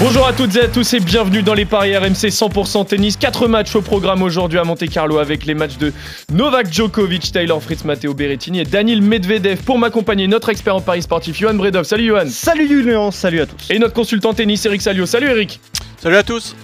Bonjour à toutes et à tous et bienvenue dans les paris RMC 100% tennis. Quatre matchs au programme aujourd'hui à Monte Carlo avec les matchs de Novak Djokovic, Taylor Fritz, Matteo Berrettini et Daniel Medvedev. Pour m'accompagner, notre expert en paris sportif, Johan Bredov. Salut Johan. Salut Julien, salut à tous. Et notre consultant tennis, Eric Salio. Salut Eric. Salut à tous.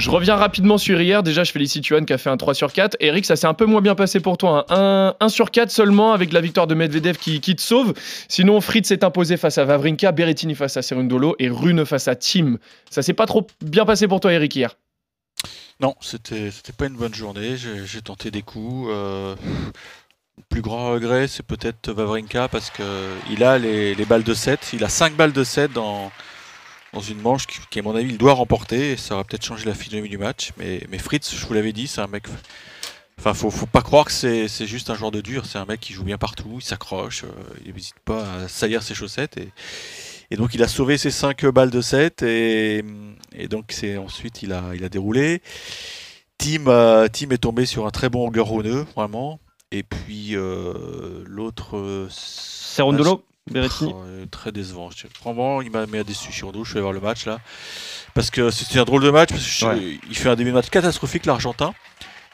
Je reviens rapidement sur hier. Déjà, je félicite Johan qui a fait un 3 sur 4. Eric, ça s'est un peu moins bien passé pour toi. hein. Un 1 sur 4 seulement avec la victoire de Medvedev qui, te sauve. Sinon, Fritz s'est imposé face à Vavrinka, Berrettini face à Cerundolo et Rune face à Tim. Ça s'est pas trop bien passé pour toi, Eric, hier? Non, c'était pas une bonne journée. J'ai tenté des coups. euh, plus grand regret, c'est peut-être Vavrinka parce que il a les, les balles de 7. Il a 5 balles de 7 dans, dans une manche qui, qui, à mon avis, il doit remporter. Ça aura peut-être changé la physionomie du match. Mais, Fritz, je vous l'avais dit, c'est un mec. Enfin, faut, faut pas croire que c'est c'est juste un joueur de dur. C'est un mec qui joue bien partout. Il s'accroche. euh, il n'hésite pas à saillir ses chaussettes. Et, donc, il a sauvé ses 5 balles de 7. Et, et donc, c'est ensuite, il a, déroulé. Tim, euh, Tim est tombé sur un très bon Garoneux, vraiment. Et puis euh, l'autre. euh, Cerundolo, Berrettini. Oh, euh, très décevant. Je- Vraiment, il m'a mis à déçu. Chirondo, je vais voir le match là. Parce que c'était un drôle de match. Parce que je- Ouais. il fait un début de match catastrophique, l'Argentin.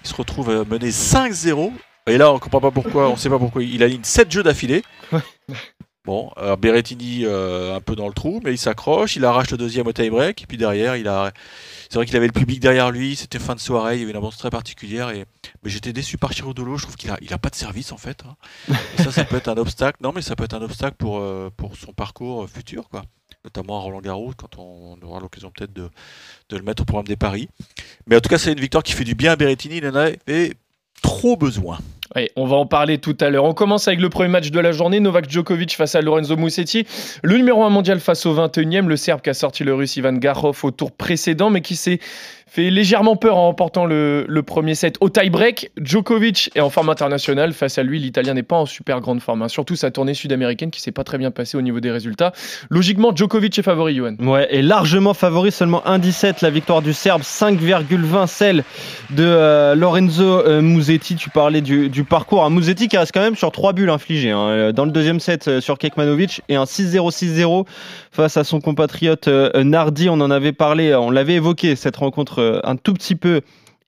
Il se retrouve euh, mené 5-0. Et là, on comprend pas pourquoi, on sait pas pourquoi. Il aligne 7 jeux d'affilée. Ouais. Bon, alors Berrettini euh, un peu dans le trou, mais il s'accroche. Il arrache le deuxième au tie-break. Et puis derrière, il a. C'est vrai qu'il avait le public derrière lui. C'était fin de soirée. Il y avait une ambiance très particulière. Et... Mais j'étais déçu par Chirodolo. Je trouve qu'il a, pas de service en fait. hein. Ça, ça peut être un obstacle. Non, mais ça peut être un obstacle pour, euh, son parcours euh, futur, quoi. Notamment à Roland Garros, quand on, on aura l'occasion peut-être de, de le mettre au programme des paris. Mais en tout cas, c'est une victoire qui fait du bien à Berrettini. Il en avait trop besoin. Ouais, on va en parler tout à l'heure. On commence avec le premier match de la journée, Novak Djokovic face à Lorenzo Musetti. Le numéro 1 mondial face au 21e, le Serbe qui a sorti le Russe Ivan Garov au tour précédent, mais qui s'est fait légèrement peur en remportant le, premier set au tie-break. Djokovic est en forme internationale. Face à lui, l'Italien n'est pas en super grande forme. hein. Surtout sa tournée sud-américaine qui s'est pas très bien passée au niveau des résultats. Logiquement, Djokovic est favori, Johan. Ouais, et largement favori, seulement 1,17 la victoire du Serbe, 5,20 celle de euh, Lorenzo euh, Musetti. Tu parlais du, parcours. Un Musetti qui reste quand même sur 3 bulles infligées. hein. Euh, Dans le deuxième set euh, sur Kekmanovic et un 6-0-6-0 face à son compatriote Nardi. On en avait parlé, on l'avait évoqué cette rencontre euh, un tout petit peu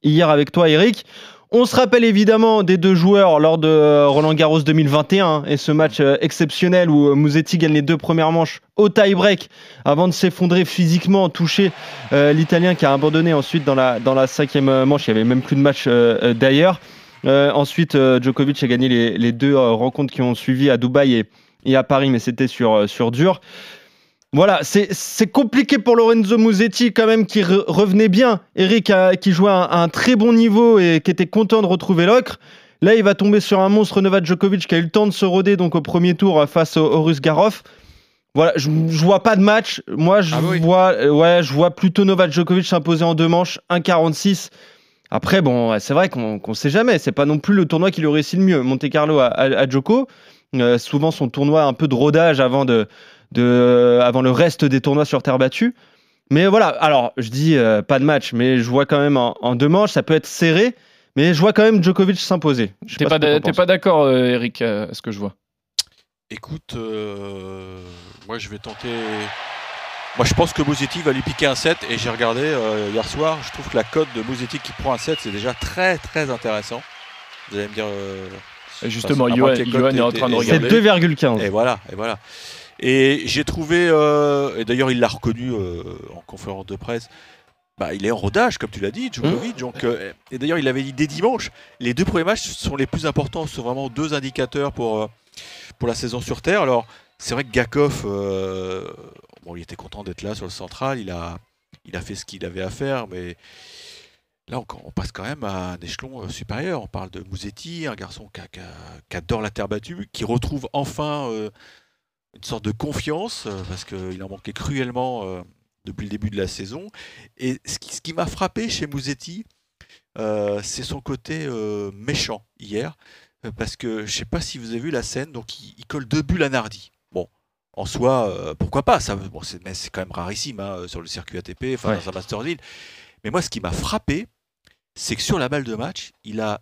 hier avec toi, Eric. On se rappelle évidemment des deux joueurs lors de euh, Roland Garros 2021 hein, et ce match euh, exceptionnel où Musetti gagne les deux premières manches au tie-break avant de s'effondrer physiquement, toucher l'Italien qui a abandonné ensuite dans la, cinquième manche. Il n'y avait même plus de match d'ailleurs. Ensuite, Djokovic a gagné les, deux rencontres qui ont suivi à Dubaï et, à Paris, mais c'était sur dur. Voilà, c'est compliqué pour Lorenzo Musetti quand même qui re- revenait bien. Eric a- qui jouait à un, très bon niveau et qui était content de retrouver l'ocre. Là, il va tomber sur un monstre Novak Djokovic qui a eu le temps de se roder donc au premier tour euh, face au, au Russe Garov. Voilà, je, je vois pas de match. Moi, je Ah oui. vois, euh, ouais, je vois plutôt Novak Djokovic s'imposer en deux manches, 1,46. Après, bon, c'est vrai qu'on qu'on sait jamais. C'est pas non plus le tournoi qui lui réussit le mieux. Monte Carlo à, à, à Djoko, euh, souvent son tournoi un peu de rodage avant de, de, avant le reste des tournois sur terre battue. Mais voilà, alors je dis euh, pas de match, mais je vois quand même en, en deux manches, ça peut être serré, mais je vois quand même Djokovic s'imposer. T'es pas pas, d'accord, euh, Eric, euh, à ce que je vois? Écoute, euh, moi je vais tenter. Moi je pense que Musetti va lui piquer un set et j'ai regardé euh, hier soir. Je trouve que la cote de Musetti qui prend un set c'est déjà très très intéressant. Vous allez me dire. euh, Et Justement, Johan, est en train de aient- C'est regarder. 2,15. Et voilà, et voilà. Et j'ai trouvé, euh, et d'ailleurs il l'a reconnu euh, en conférence de presse, bah, il est en rodage, comme tu l'as dit, Djokovic. Donc, euh, et d'ailleurs, il avait dit dès dimanche, les deux premiers matchs sont les plus importants, ce sont vraiment deux indicateurs pour, pour la saison sur Terre. Alors, c'est vrai que Gakov, bon, il était content d'être là sur le central, il a, il a fait ce qu'il avait à faire, mais là, on, on passe quand même à un échelon supérieur. On parle de Mouzetti, un garçon qui, a- qui adore la terre battue, qui retrouve enfin une sorte de confiance, euh, parce qu'il en manquait cruellement euh, depuis le début de la saison. Et ce qui, m'a frappé chez Mouzetti, euh, c'est son côté euh, méchant hier. parce que je sais pas si vous avez vu la scène, donc il, il colle deux bulles à Nardi. Bon, en soi, euh, pourquoi pas ça, bon, c'est, Mais c'est quand même rarissime hein, sur le circuit ATP, enfin Ouais. dans un Masters League. Mais moi, ce qui m'a frappé, c'est que sur la balle de match, il a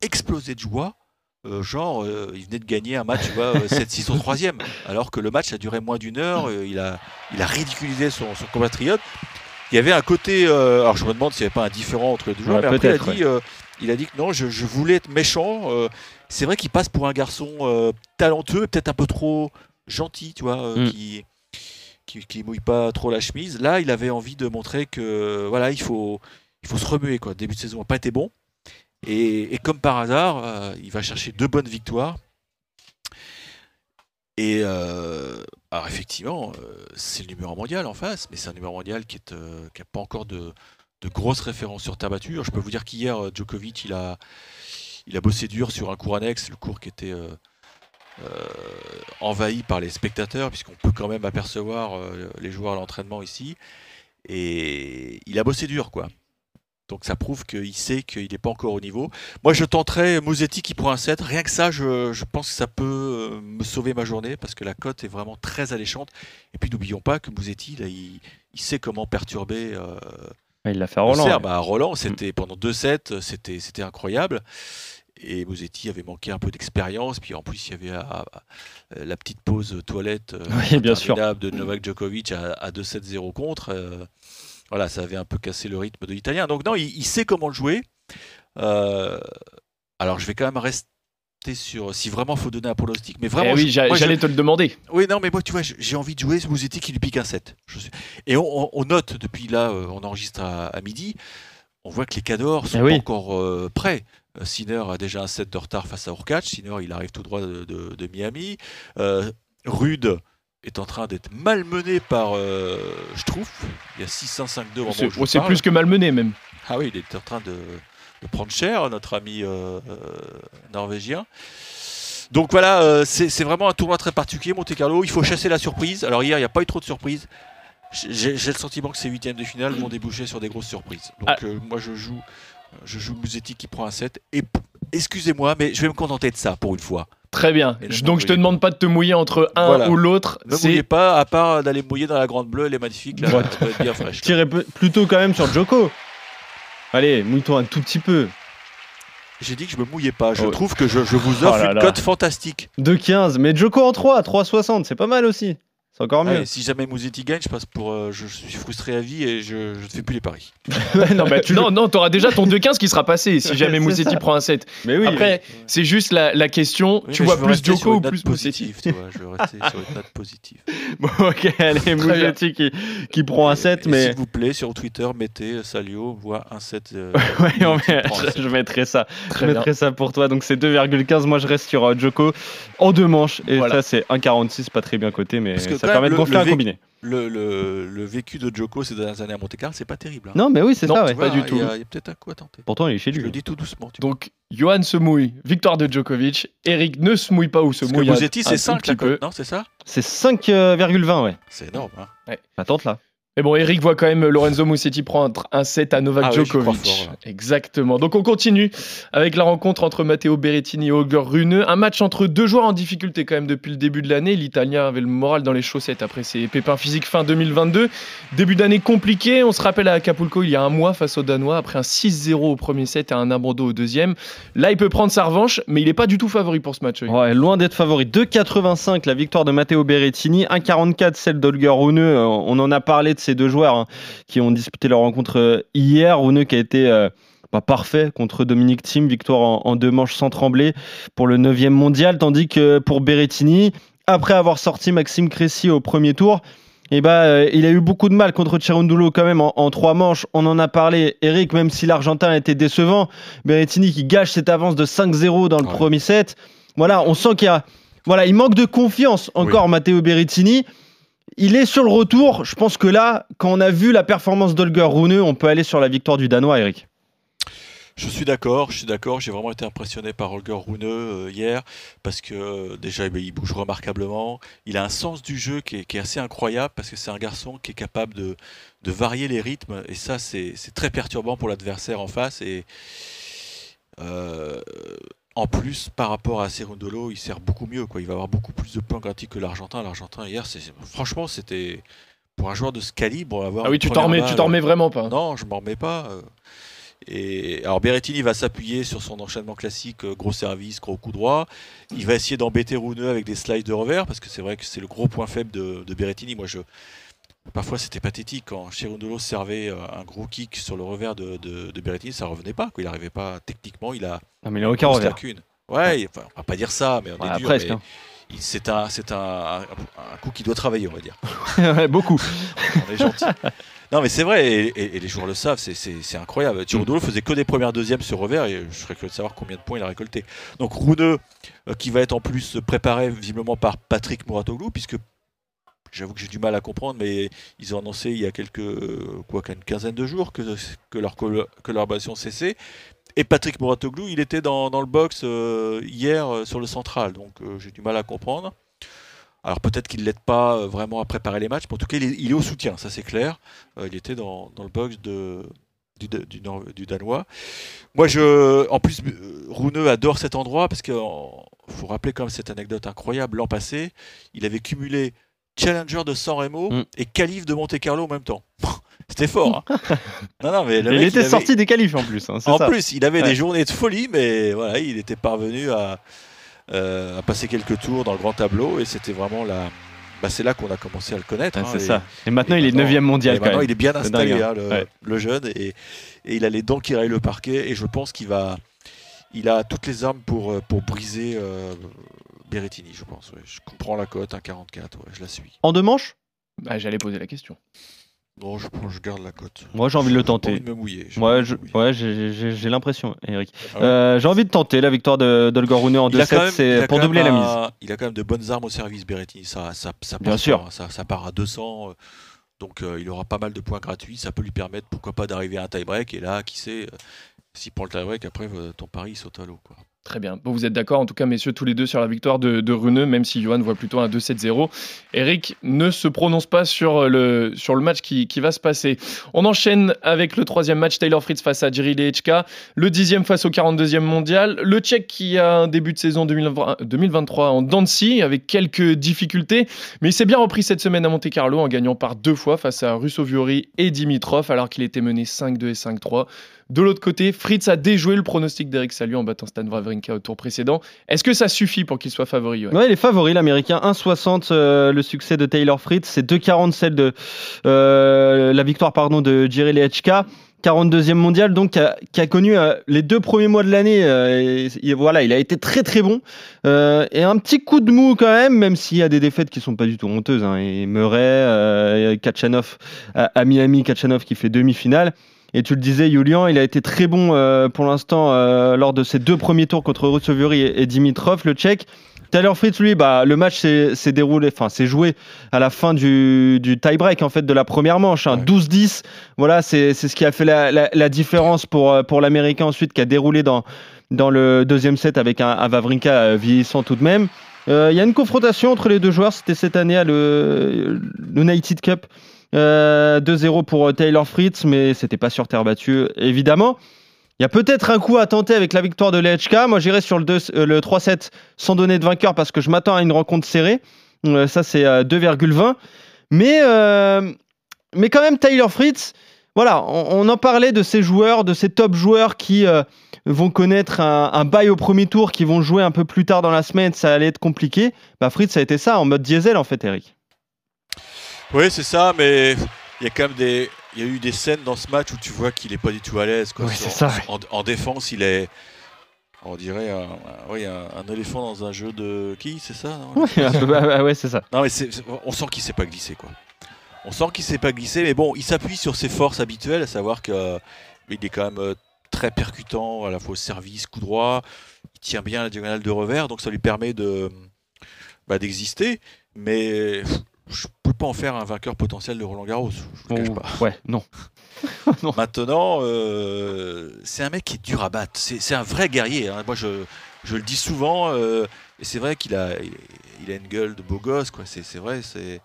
explosé de joie. Euh, genre, euh, il venait de gagner un match, tu vois, euh, 7-6 au troisième, alors que le match a duré moins d'une heure. euh, il, a, il a ridiculisé son, son compatriote. Il y avait un côté. alors, je me demande s'il n'y avait pas un différent entre les deux joueurs, Ouais, mais après, il a, dit, il a dit que non, je, je voulais être méchant. c'est vrai qu'il passe pour un garçon talentueux, peut-être un peu trop gentil, tu vois, Mm. qui, qui, qui mouille pas trop la chemise. Là, il avait envie de montrer que voilà, il faut, il faut se remuer. Quoi. Le début de saison n'a pas été bon. Et, comme par hasard, euh, il va chercher deux bonnes victoires. Et euh, alors effectivement, euh, c'est le numéro mondial en face, mais c'est un numéro mondial qui n'a pas encore de, de grosses références sur terre je peux vous dire qu'hier, Djokovic, il a, il a bossé dur sur un cours annexe, le cours qui était envahi par les spectateurs, puisqu'on peut quand même apercevoir les joueurs à l'entraînement ici. Et il a bossé dur, quoi. Donc ça prouve qu'il sait qu'il n'est pas encore au niveau. Moi, je tenterais Musetti qui prend un 7. Rien que ça, je, je pense que ça peut euh, me sauver ma journée parce que la cote est vraiment très alléchante. Et puis n'oublions pas que Musetti, là, il, il sait comment perturber euh, Il l'a fait à Roland. Serbe. ouais. À Roland, c'était pendant deux sets, c'était c'était incroyable. Et Musetti avait manqué un peu d'expérience. Puis en plus, il y avait ah, ah, la petite pause toilette euh, Oui, bien sûr. de Novak Djokovic à, à 2-7-0 contre. euh, voilà, ça avait un peu cassé le rythme de l'Italien. Donc non, il, il sait comment le jouer. Euh, alors je vais quand même rester sur si vraiment faut donner un pronostic. Mais vraiment, Eh oui, j'allais te le demander. oui, non, mais moi, tu vois, j'ai envie de jouer Musetti qui lui pique un 7. Je sais. Et on, note, depuis là, euh, on enregistre à, à midi, on voit que les cadors sont Eh oui. pas encore euh, prêts. Sinner a déjà un 7 de retard face à Urkach. Sinner, il arrive tout droit de, de- de Miami. Euh, Rude est en train d'être malmené par euh, Struff. Il y a 6-1-5-2 au moment C'est je plus que malmené même. Ah oui, il est en train de, de prendre cher, notre ami euh, euh, norvégien. Donc voilà, euh, c'est c'est vraiment un tournoi très particulier, Monte Carlo. Il faut chasser la surprise. Alors hier, il n'y a pas eu trop de surprises. J'ai le sentiment que ces huitièmes de finale vont déboucher sur des grosses surprises. Donc Ah. moi, je joue, je joue Musetti qui prend un 7. Et excusez-moi, mais je vais me contenter de ça pour une fois. Très bien. Donc je te demande pas de te mouiller entre un Voilà. ou l'autre. Ne mouillez pas, à part d'aller mouiller dans la grande bleue, elle est magnifique. Là, Ouais. être bien fraîche. Je tirais peu- plutôt quand même sur Joko. Allez, mouille-toi un tout petit peu. J'ai dit que je me mouillais pas. Je Oh. trouve que je, je vous Oh offre là une là. cote fantastique. 2,15. Mais Joko en 3, 3,60. C'est pas mal aussi. C'est encore mieux. Ouais, si jamais Musetti gagne, je passe pour. euh, je, suis frustré à vie et je, ne fais plus les paris. Non, mais tu non, non, t'auras déjà ton 2-15 qui sera passé si jamais ça. prend un 7. Mais oui. Après, c'est juste la, la question, Oui, tu vois plus rester sur Joko une ou plus tu vois, Je veux rester sur une note positive. Bon, ok, allez, Mouzetti qui, qui prend un 7, Et mais. S'il vous plaît, sur Twitter, mettez Salio voit un 7. euh, Ouais, on met- je, 7. je mettrai ça. Très je bien. mettrai ça pour toi. Donc c'est 2,15. Moi je reste sur euh, Joko en deux manches. Et Voilà. ça c'est 1,46, pas très bien coté, mais Parce que ça quand permet même, de le- gonfler le un combiné. Le, le, le vécu de Joko ces dernières années à Monte Carlo, c'est pas terrible. hein. Non, mais oui, c'est ça, ouais. vois, pas du tout. Il y a, peut-être un coup à tenter. Pourtant il est chez Je lui. le dis tout doucement. tu. Donc, Johan se mouille, victoire de Djokovic. Eric ne se mouille pas ou se Parce que mouille un- Musetti, un c'est tout 5 petit la cote, non C'est ça? C'est 5,20, ouais. C'est énorme. Hein. Ça tente là. Mais bon, Eric voit quand même Lorenzo Musetti prendre un 7 à Novak Ah Djokovic. fort, là. Exactement. Donc on continue avec la rencontre entre Matteo Berrettini et Holger Rune. Un match entre deux joueurs en difficulté quand même depuis le début de l'année. L'Italien avait le moral dans les chaussettes après ses pépins physiques fin 2022. Début d'année compliqué. On se rappelle à Acapulco il y a un mois face aux Danois après un 6-0 au premier set et un abandon au deuxième. Là, il peut prendre sa revanche, mais il n'est pas du tout favori pour ce match. Ouais, loin d'être favori. 2,85 la victoire de Matteo Berrettini, 1,44 celle d'Olger Rune. Euh, On en a parlé de ces deux joueurs hein, qui ont disputé leur rencontre euh, hier. Rune qui a été euh, bah, parfait contre Dominique Thiem, victoire en, en deux manches sans trembler pour le 9e mondial, tandis que pour Berrettini, après avoir sorti Maxime Cressy au premier tour, eh ben, euh, il a eu beaucoup de mal contre Cherundolo quand même en, en trois manches. On en a parlé, Eric, même si l'Argentin a été décevant. Berrettini qui gâche cette avance de 5-0 dans le Ouais. premier set. Voilà, on sent qu'il y a, voilà, il manque de confiance encore Matteo Berrettini. Il est sur le retour. Je pense que là, quand on a vu la performance d'Olger Rune, on peut aller sur la victoire du Danois, Eric. Je suis d'accord, je suis d'accord. J'ai vraiment été impressionné par Holger Rune euh, hier parce que euh, déjà eh ben, il bouge remarquablement. Il a un sens du jeu qui est, assez incroyable parce que c'est un garçon qui est capable de, varier les rythmes et ça c'est c'est très perturbant pour l'adversaire en face. Et euh, en plus, par rapport à Cerundolo, il sert beaucoup mieux. Quoi. Il va avoir beaucoup plus de points gratuits que l'Argentin. L'Argentin, hier, franchement, c'était. Pour un joueur de ce calibre, avoir. Ah oui, tu t'en remets, tu t'en remets vraiment pas. Non, je m'en remets pas. euh. Et alors Berrettini va s'appuyer sur son enchaînement classique, euh, gros service, gros coup droit. Il va essayer d'embêter Rouneux avec des slides de revers, parce que c'est vrai que c'est le gros point faible de, de Berrettini. Moi, je, parfois c'était pathétique quand Cherundolo servait euh, un gros kick sur le revers de, de, de Berrettini, ça revenait pas. Quoi. Il n'arrivait pas techniquement, il a Non, mais il a aucun revers. lacune. Ouais, enfin, on va pas dire ça, mais on est dur, presque. mais hein. c'est un, c'est un, coup qui doit travailler, on va dire. Beaucoup. On est gentil. Non, mais c'est vrai, et, et- et les joueurs le savent, c'est- incroyable. Tirudolo faisait que des premières deuxièmes sur revers, et je serais curieux de savoir combien de points il a récolté. Donc Rouneux, euh, qui va être en plus préparé visiblement par Patrick Mouratoglou, puisque j'avoue que j'ai du mal à comprendre, mais ils ont annoncé il y a quelques, quoi, qu'une quinzaine de jours que, que leur col- collaboration cessait. Et Patrick Mouratoglou, il était dans, dans le box euh, hier euh, sur le central, donc euh, j'ai du mal à comprendre. Alors peut-être qu'il ne l'aide pas vraiment à préparer les matchs, mais en tout cas il est, au soutien, ça c'est clair. Il était dans, dans le box de, du, du, du Danois. Moi, je, en plus, Rouneux adore cet endroit parce qu'il faut rappeler quand même cette anecdote incroyable. L'an passé, il avait cumulé Challenger de San Remo Mm. et Calife de Monte Carlo en même temps. C'était fort. hein. non, non, mais le il était avait- sorti des qualifs en plus. hein, en ça. plus, il avait Ouais. des journées de folie, mais voilà, il était parvenu à, euh, à passer quelques tours dans le grand tableau et c'était vraiment la. Bah, c'est là qu'on a commencé à le connaître. Ah, hein, c'est et- ça. Et maintenant, et il est maintenant- 9 mondial et quand maintenant, même. il est bien installé, dingue, le, Ouais. le jeune, et, et il a les dents qui rayent le parquet. Et je pense qu'il va, il a toutes les armes pour, euh, pour briser euh, Berrettini, je pense. ouais. Je comprends la cote, 1,44, ouais, je la suis. En deux manches? Bah, J'allais poser la question. Non, je, je garde la cote. Moi, j'ai envie de le J'ai tenter. de me mouiller. j'ai Ouais, pas envie je- de me mouiller. ouais, j'ai- j'ai j'ai l'impression, Eric. Ah ouais. Euh, j'ai envie de tenter la victoire de en Il a quand 2-7, même- il c'est a pour quand doubler la même mise. un- Il a quand même de bonnes armes au service, Berrettini. Ça, ça, ça Bien passe sûr. ça, ça part à 200. euh, donc euh, il aura pas mal de points gratuits. Ça peut lui permettre, pourquoi pas, d'arriver à un tie-break. Et là, qui sait, euh, s'il prend le tie-break, après, euh, ton pari il saute à l'eau. Très bien. Bon, vous êtes d'accord, en tout cas, messieurs, tous les deux sur la victoire de, de Runeux, même si Johan voit plutôt un 2-7-0. Eric ne se prononce pas sur le, sur le match qui, qui va se passer. On enchaîne avec le troisième match, Taylor Fritz face à Jiri Lechka, le dixième face au 42e mondial. Le Tchèque qui a un début de saison 2020 2023 en Dancy avec quelques difficultés, mais il s'est bien repris cette semaine à Monte Carlo en gagnant par deux fois face à Russo Viori et Dimitrov, alors qu'il était mené 5-2 et 5-3. De l'autre côté, Fritz a déjoué le pronostic d'Eric Salu en battant Stan Wawrinka au tour précédent. Est-ce que ça suffit pour qu'il soit favori Johan Ouais, il est favori, l'américain. 1,60 euh, le succès de Taylor Fritz. C'est 2,40 celle de euh, la victoire pardon, de Jerry Lechka. 42e mondial, donc qui a, connu euh, les deux premiers mois de l'année. voilà, il a été très très bon. Et un petit coup de mou quand même, même s'il y a des défaites qui sont pas du tout honteuses. Hein. Et Murray, Kachanov à, à Miami, Kachanov qui fait demi-finale. Et tu le disais, Julian, il a été très bon euh, pour l'instant euh, lors de ses deux premiers tours contre Russovuri et, et Dimitrov, le Tchèque. Taylor Fritz, lui, bah, le match s'est déroulé, enfin, s'est joué à la fin du, du tie-break en fait de la première manche, hein, Ouais. 12-10. Voilà, c'est ce qui a fait la, la- la différence pour, euh, pour l'Américain ensuite, qui a déroulé dans, dans le deuxième set avec un, un Wawrinka euh, vieillissant tout de même. Euh, Il y a une confrontation entre les deux joueurs, c'était cette année à le l'United Cup. Euh, 2-0 pour euh, Taylor Fritz, mais c'était pas sur terre battue, évidemment. Il y a peut-être un coup à tenter avec la victoire de l'HK. Moi, j'irai sur le, 2 euh, le 3-7 sans donner de vainqueur parce que je m'attends à une rencontre serrée. Euh, ça, c'est euh, 2,20. Mais, euh, mais quand même, Taylor Fritz, voilà, on, on en parlait de ces joueurs, de ces top joueurs qui euh, vont connaître un, un bail au premier tour, qui vont jouer un peu plus tard dans la semaine, ça allait être compliqué. Bah, Fritz, ça a été ça, en mode diesel, en fait, Eric. Oui, c'est ça, mais il y a quand même des. Il y a eu des scènes dans ce match où tu vois qu'il est pas du tout à l'aise. c'est ça, En, en défense, il est. On dirait un, un- oui, un, un éléphant dans un jeu de. Qui C'est ça non? Peu- bah, bah, ouais, c'est ça. Non, mais on sent qu'il sait pas glisser, quoi. On sent qu'il sait pas glisser, mais bon, il s'appuie sur ses forces habituelles, à savoir que euh, est quand même euh, très percutant, à la fois au service, coup droit. Il tient bien la diagonale de revers, donc ça lui permet de bah, d'exister. Mais je peux pas en faire un vainqueur potentiel de Roland Garros. Je vous le cache Oh, pas. ouais, non. Maintenant, euh, c'est un mec qui est dur à battre. C'est un vrai guerrier. hein. Moi, je, je le dis souvent. euh, et c'est vrai qu'il a, il, il a une gueule de beau gosse. quoi. C'est c'est vrai. c'est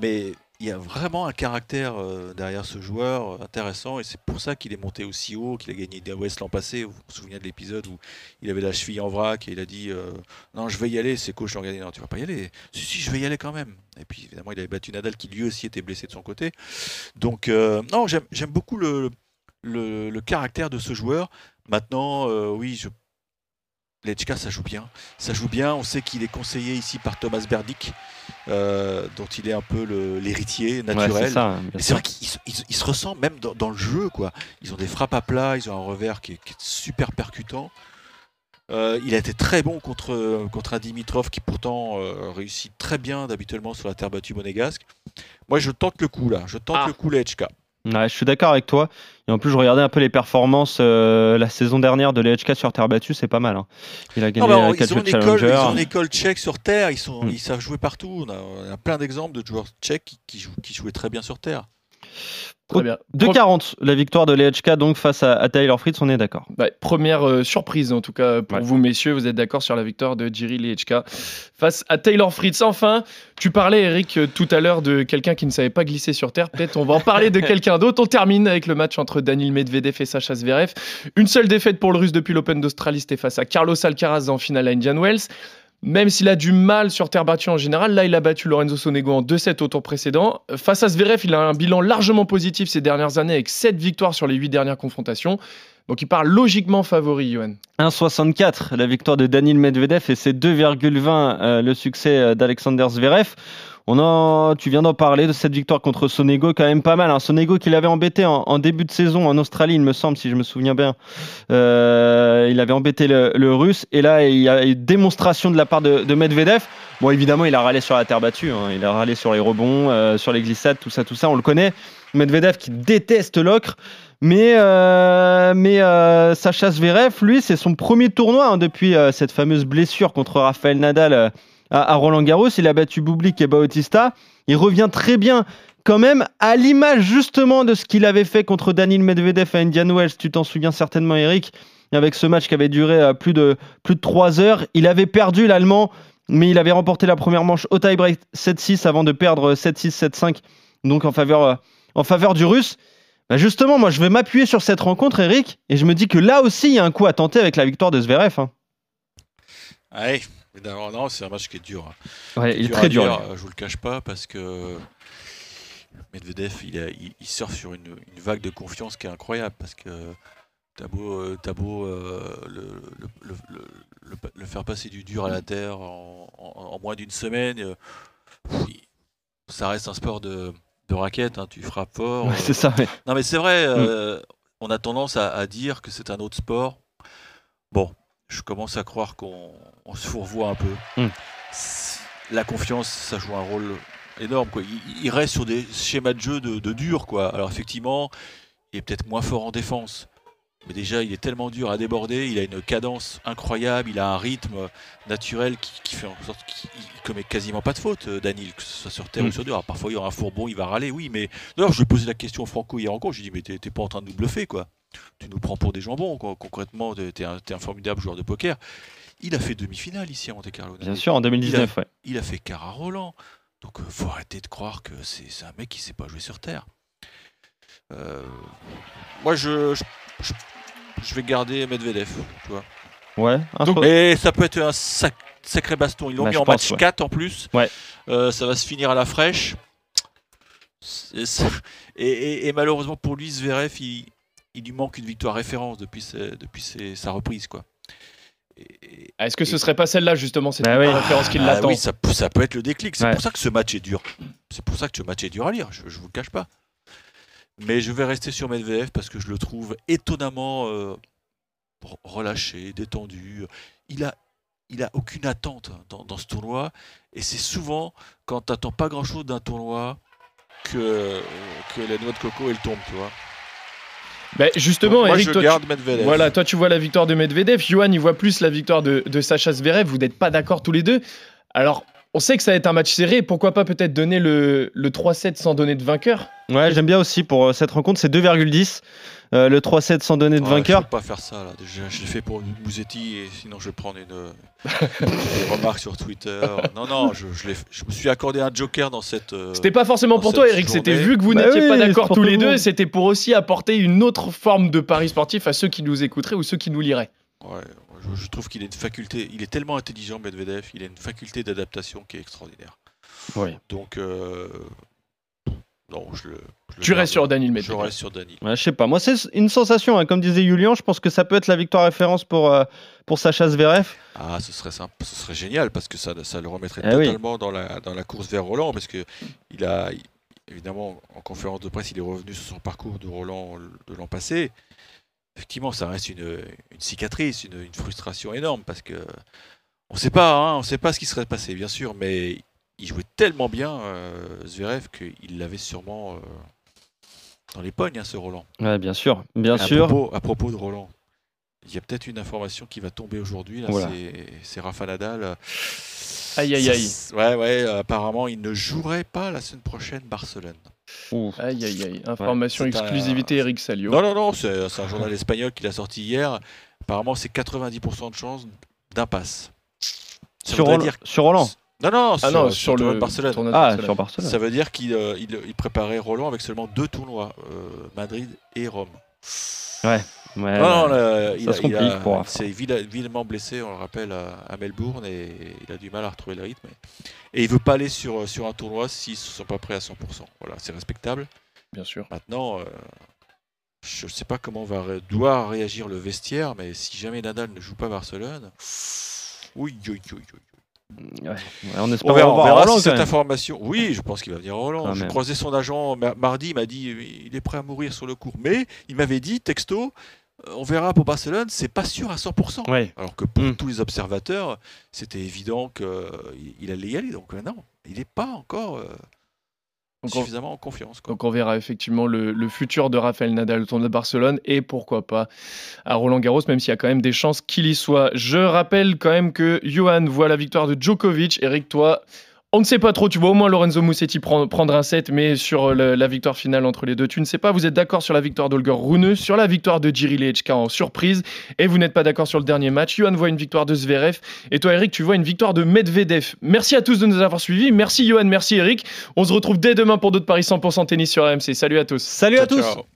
Mais il y a vraiment un caractère euh, derrière ce joueur euh, intéressant et c'est pour ça qu'il est monté aussi haut, qu'il a gagné des West l'an passé. Vous vous souvenez de l'épisode où il avait la cheville en vrac et il a dit euh, non je vais y aller. Ses coachs l'ont regardé non tu vas pas y aller. Si si je vais y aller quand même. Et puis évidemment il avait battu Nadal qui lui aussi était blessé de son côté. Donc non j'aime beaucoup le, le, caractère de ce joueur. Maintenant oui je Lechka, ça joue bien. Ça joue bien. On sait qu'il est conseillé ici par Thomas Berdick, euh, dont il est un peu l'héritier naturel. c'est vrai qu'ils se- ressemblent même dans, dans le jeu. quoi. Ils ont des frappes à plat, ils ont un revers qui est, qui est super percutant. Euh, il a été très bon contre, contre un Dimitrov qui pourtant euh, réussit très bien d'habituellement sur la terre battue monégasque. Moi je tente le coup là, je tente Ah. le coup Lechka. Ouais, je suis d'accord avec toi. Et en plus, je regardais un peu les performances euh, la saison dernière de l'EHK sur terre battue, c'est pas mal. hein. Il a gagné Non, ils, ont une de école, ils challenger. ont une école tchèque sur terre, ils, sont, Mm. ils savent jouer partout. On a, on a plein d'exemples de joueurs tchèques qui, qui, jouent- qui jouaient très bien sur terre. Très bien. 2,40 la victoire de l'EHK donc face à, à Tyler Fritz, on est d'accord. Ouais, première euh, surprise en tout cas pour Ouais. vous messieurs, vous êtes d'accord sur la victoire de Jiri Lechka face à Taylor Fritz. Enfin, tu parlais Eric euh, tout à l'heure de quelqu'un qui ne savait pas glisser sur terre, peut-être on va en parler de quelqu'un d'autre. On termine avec le match entre Daniil Medvedev et Sacha Zverev. Une seule défaite pour le russe depuis l'Open d'Australie, c'était face à Carlos Alcaraz en finale à Indian Wells. Même s'il a du mal sur terre battue en général, là il a battu Lorenzo Sonego en 2-7 au tour précédent. Face à Zverev, il a un bilan largement positif ces dernières années avec 7 victoires sur les 8 dernières confrontations. Donc il part logiquement favori, Johan. 1,64 la victoire de Daniil Medvedev et c'est 2,20 euh, le succès euh, d'Alexander Zverev. On en, tu viens d'en parler de cette victoire contre Sonego, quand même pas mal. Hein. Sonego qui l'avait embêté en, début de saison en Australie, il me semble, si je me souviens bien. Euh, il avait embêté le, russe et là il y a une démonstration de la part de, de Medvedev. Bon, évidemment, il a râlé sur la terre battue, hein. il a râlé sur les rebonds, euh, sur les glissades, tout ça, tout ça, on le connaît. Medvedev qui déteste l'ocre. Mais, euh, mais Sacha Zverev, lui, c'est son premier tournoi hein, depuis cette fameuse blessure contre Rafael Nadal à, Roland Garros. Il a battu Bublik et Bautista. Il revient très bien quand même à l'image justement de ce qu'il avait fait contre Daniil Medvedev à Indian Wells. Tu t'en souviens certainement, Eric, avec ce match qui avait duré euh, plus de, plus de 3 heures. Il avait perdu l'Allemand, mais il avait remporté la première manche au tie-break 7-6 avant de perdre 7-6, 7-5, donc en faveur, euh, en faveur du Russe. Bah justement, moi, je vais m'appuyer sur cette rencontre, Eric, et je me dis que là aussi, il y a un coup à tenter avec la victoire de Zverev. hein. Non, c'est un match qui est dur. hein. Ouais, Qui est il est très dur. euh, Je vous le cache pas parce que Medvedev, il, a- il, il surfe sur une, une vague de confiance qui est incroyable parce que t'as beau, euh, t'as beau euh, le, le- le- le- le- le faire passer du dur à la terre en, en- en moins d'une semaine, euh, ça reste un sport de, de raquette, hein, tu frappes fort. Ouais, euh, c'est ça, ouais. non, mais c'est vrai, euh, on a tendance à, à dire que c'est un autre sport. Bon, je commence à croire qu'on on se fourvoie un peu. Mm. C'est- La confiance, ça joue un rôle énorme. Quoi. Il, il reste sur des schémas de jeu de, de dur. Quoi. Alors, effectivement, il est peut-être moins fort en défense. Mais déjà, il est tellement dur à déborder. Il a une cadence incroyable. Il a un rythme naturel qui, qui fait en sorte qu'il il commet quasiment pas de faute, euh, Danil, que ce soit sur terre ou sur dur. Alors, parfois, il y aura un fourbon, il va râler, oui, mais D'ailleurs, je lui ai posé la question au Franco hier encore. Je lui ai dit, mais t'es pas en train de nous bluffer, quoi. Tu nous prends pour des jambons, quoi. Concrètement, t'es t'es un, formidable joueur de poker. Il a fait demi-finale ici à Monte Carlo. Bien sûr, en 2019, ouais. Il a fait à Roland. Donc, euh, faut arrêter de croire que c'est un mec qui sait pas jouer sur terre. Euh, moi, je, je, je- je vais garder Medvedev, tu vois. Ouais, Donc, Mais ça peut être un sac- sacré baston. Ils l'ont Bah, mis en pense, match ouais. 4 en plus. Ouais. Euh, ça va se finir à la fraîche. Et, et- et malheureusement pour lui, Zverev, il, il lui manque une victoire référence depuis, ses- depuis ses- sa reprise. quoi. Ah, Est-ce que ce serait pas celle-là justement cette Bah oui. référence qui Ah l'attend oui, ça, peut- ça peut être le déclic. C'est Ouais. pour ça que ce match est dur. C'est pour ça que ce match est dur à lire. Je, je vous le cache pas. Mais je vais rester sur Medvedev parce que je le trouve étonnamment euh, re- relâché, détendu. Il a, il a aucune attente dans, dans ce tournoi. Et c'est souvent quand tu n'attends pas grand-chose d'un tournoi que, que la noix de coco elle tombe, tu vois. Bah, Justement, Donc, moi, Eric, je toi, tu- garde Medvedev. Voilà, toi tu vois la victoire de Medvedev, Johan il voit plus la victoire de, de Sacha Zverev, vous n'êtes pas d'accord tous les deux. Alors, on sait que ça va être un match serré, pourquoi pas peut-être donner le, le 3-7 sans donner de vainqueur? Ouais, j'aime bien aussi pour euh, cette rencontre, c'est 2,10. Euh, le 3-7 sans donner de Ouais, vainqueur. Je peux pas faire ça là. Déjà, je l'ai fait pour Mouzetti et sinon je vais prendre une, des remarques sur Twitter. Non, non, je, je, je me suis accordé un joker dans cette. euh, C'était pas forcément pour toi, Eric. C'était vu que vous Bah n'étiez oui, pas d'accord tous les le deux. C'était pour aussi apporter une autre forme de pari sportif à ceux qui nous écouteraient ou ceux qui nous liraient. Ouais, je, je trouve qu'il a une faculté. Il est tellement intelligent, Medvedev. Il a une faculté d'adaptation qui est extraordinaire. Oui. Donc, euh, non, je le. je le Tu restes sur Daniel Je Medvedev. reste sur Dani. Ouais, je sais pas. Moi, c'est une sensation. hein. Comme disait Julien, je pense que ça peut être la victoire référence pour, euh, pour Sacha Zverev. Ah, ce serait simple, ce serait génial parce que ça, ça le remettrait Eh oui. totalement dans, la, dans la course vers Roland parce que il a évidemment en conférence de presse il est revenu sur son parcours de Roland de l'an passé. Effectivement, ça reste une, une cicatrice, une, une frustration énorme parce que on sait pas, hein, on sait pas ce qui serait passé bien sûr, mais il jouait tellement bien euh, Zverev qu'il l'avait sûrement euh, dans les pognes hein, ce Roland. Ouais, bien sûr. Bien à sûr. Propos, à propos de Roland, il y a peut-être une information qui va tomber aujourd'hui. là, Voilà. c'est- C'est Rafa Nadal. Aïe, aïe, ça- aïe. Ouais, ouais, apparemment, il ne jouerait pas la semaine prochaine Barcelone. Ouf. Aïe, aïe, aïe. Information un- exclusivité Eric Salio. Non, non, non, c'est c'est un journal espagnol qui l'a sorti hier. Apparemment, c'est 90% de chances d'impasse. Sur, voudrait Roland- dire- sur Roland. Non, non, Ah sur, non, sur sur le tournoi le de Barcelone. tournoi de Ah, Barcelone. sur Barcelone. Ça veut dire qu'il euh, il, il préparait Roland avec seulement deux tournois, euh, Madrid et Rome. Ouais, Non, ouais. non, le- il, ça a- se il a- complique pour il vil- vilement blessé, on le rappelle, à, à Melbourne et il a du mal à retrouver le rythme. Et il veut pas aller sur, sur un tournoi s'ils ne sont pas prêts à 100%. Voilà, c'est respectable. Bien sûr. Maintenant, euh, je ne sais pas comment va ré- doit réagir le vestiaire, mais si jamais Nadal ne joue pas Barcelone, oui, oui, oui, oui. Ouais. On espère On verra, on revoir verra Roland, si cette information. Oui, je pense qu'il va venir Roland. Quand Je croisais son agent ma- mardi, il m'a dit euh, il est prêt à mourir sur le cours. Mais il m'avait dit, texto, euh, on verra pour Barcelone, c'est pas sûr à 100%. Ouais. Alors que pour Mm. tous les observateurs, c'était évident qu'il allait y aller. Donc euh, non, il n'est pas encore Donc on, en confiance. quoi. donc on verra effectivement le, le futur de Rafael Nadal au tournoi de Barcelone et pourquoi pas à Roland Garros, même s'il y a quand même des chances qu'il y soit. Je rappelle quand même que Johan voit la victoire de Djokovic. Eric, toi, on ne sait pas trop. Tu vois au moins Lorenzo Musetti prendre, prendre un set, mais sur le- la victoire finale entre les deux, tu ne sais pas. Vous êtes d'accord sur la victoire d'Olger Rune, sur la victoire de Jiri Lechka en surprise, et vous n'êtes pas d'accord sur le dernier match. Johan voit une victoire de Zverev, et toi, Eric, tu vois une victoire de Medvedev. Merci à tous de nous avoir suivis. Merci Johan, merci Eric. On se retrouve dès demain pour d'autres paris 100% tennis sur RMC. Salut à tous. Salut à Ciao, tous. ciao.